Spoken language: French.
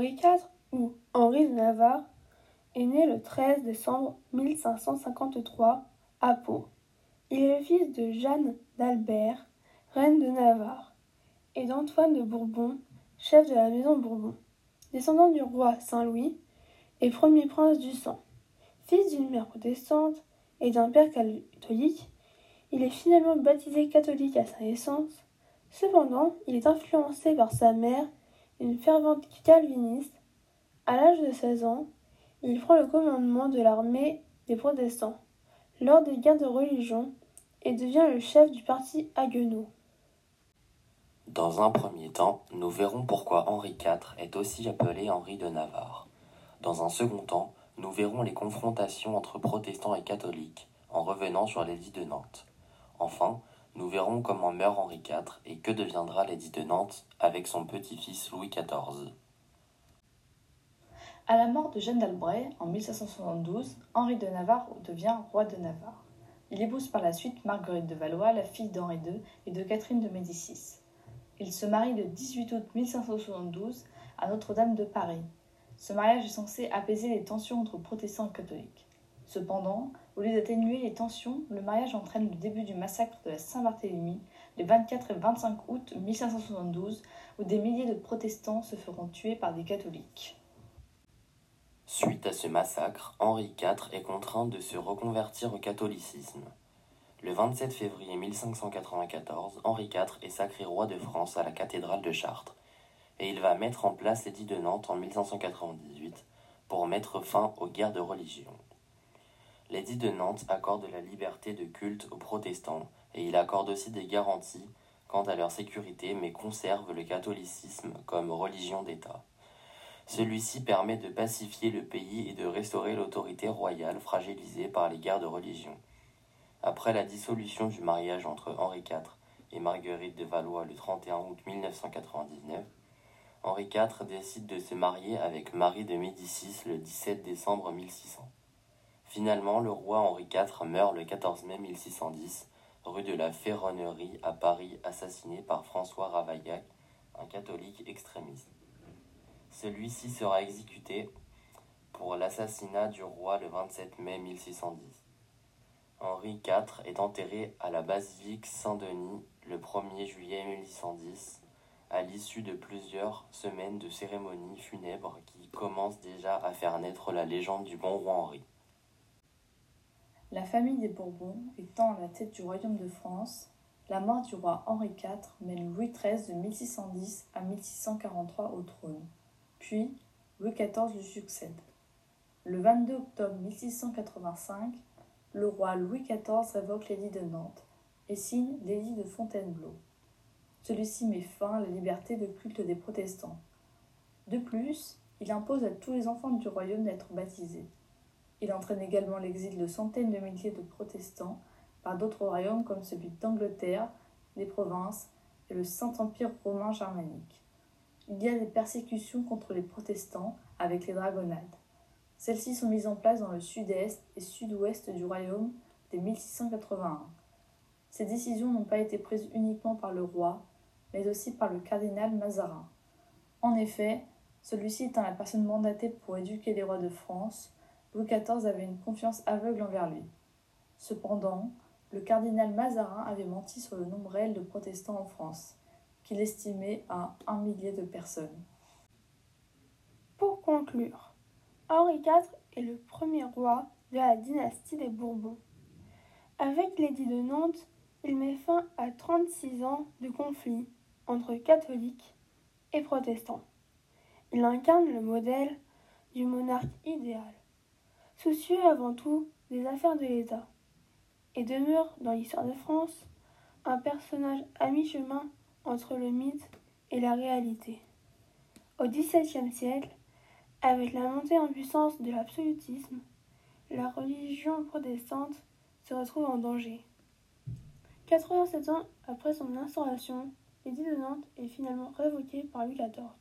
Henri IV, ou Henri de Navarre, est né le 13 décembre 1553 à Pau. Il est le fils de Jeanne d'Albert, reine de Navarre, et d'Antoine de Bourbon, chef de la maison Bourbon, descendant du roi Saint-Louis et premier prince du sang. Fils d'une mère protestante et d'un père catholique, il est finalement baptisé catholique à sa naissance. Cependant, il est influencé par sa mère, une fervente calviniste. À l'âge de 16 ans, il prend le commandement de l'armée des protestants lors des guerres de religion et devient le chef du parti Haguenau. Dans un premier temps, nous verrons pourquoi Henri IV est aussi appelé Henri de Navarre. Dans un second temps, nous verrons les confrontations entre protestants et catholiques en revenant sur l'édit de Nantes. Enfin, nous verrons comment meurt Henri IV et que deviendra l'édit de Nantes avec son petit-fils Louis XIV. À la mort de Jeanne d'Albret en 1572, Henri de Navarre devient roi de Navarre. Il épouse par la suite Marguerite de Valois, la fille d'Henri II et de Catherine de Médicis. Il se marie le 18 août 1572 à Notre-Dame de Paris. Ce mariage est censé apaiser les tensions entre protestants et catholiques. Cependant, au lieu d'atténuer les tensions, le mariage entraîne le début du massacre de la Saint-Barthélemy les 24 et 25 août 1572, où des milliers de protestants se feront tuer par des catholiques. Suite à ce massacre, Henri IV est contraint de se reconvertir au catholicisme. Le 27 février 1594, Henri IV est sacré roi de France à la cathédrale de Chartres, et il va mettre en place l'édit de Nantes en 1598 pour mettre fin aux guerres de religion. L'édit de Nantes accorde la liberté de culte aux protestants et il accorde aussi des garanties quant à leur sécurité mais conserve le catholicisme comme religion d'État. Celui-ci permet de pacifier le pays et de restaurer l'autorité royale fragilisée par les guerres de religion. Après la dissolution du mariage entre Henri IV et Marguerite de Valois le 31 août 1999, Henri IV décide de se marier avec Marie de Médicis le 17 décembre 1600. Finalement, le roi Henri IV meurt le 14 mai 1610, rue de la Ferronnerie à Paris, assassiné par François Ravaillac, un catholique extrémiste. Celui-ci sera exécuté pour l'assassinat du roi le 27 mai 1610. Henri IV est enterré à la basilique Saint-Denis le 1er juillet 1610 à l'issue de plusieurs semaines de cérémonies funèbres qui commencent déjà à faire naître la légende du bon roi Henri. La famille des Bourbons étant à la tête du royaume de France, la mort du roi Henri IV mène Louis XIII de 1610 à 1643 au trône. Puis, Louis XIV lui succède. Le 22 octobre 1685, le roi Louis XIV révoque l'édit de Nantes et signe l'édit de Fontainebleau. Celui-ci met fin à la liberté de culte des protestants. De plus, il impose à tous les enfants du royaume d'être baptisés. Il entraîne également l'exil de centaines de milliers de protestants par d'autres royaumes comme celui d'Angleterre, les provinces et le Saint-Empire romain germanique. Il y a des persécutions contre les protestants avec les dragonnades. Celles-ci sont mises en place dans le sud-est et sud-ouest du royaume dès 1681. Ces décisions n'ont pas été prises uniquement par le roi, mais aussi par le cardinal Mazarin. En effet, celui-ci étant la personne mandatée pour éduquer les rois de France, Louis XIV avait une confiance aveugle envers lui. Cependant, le cardinal Mazarin avait menti sur le nombre réel de protestants en France, qu'il estimait à un millier de personnes. Pour conclure, Henri IV est le premier roi de la dynastie des Bourbons. Avec l'édit de Nantes, il met fin à 36 ans de conflit entre catholiques et protestants. Il incarne le modèle du monarque idéal, soucieux avant tout des affaires de l'État, et demeure dans l'histoire de France un personnage à mi-chemin entre le mythe et la réalité. Au XVIIe siècle, avec la montée en puissance de l'absolutisme, la religion protestante se retrouve en danger. 87 ans après son instauration, l'édit de Nantes est finalement révoqué par Louis XIV.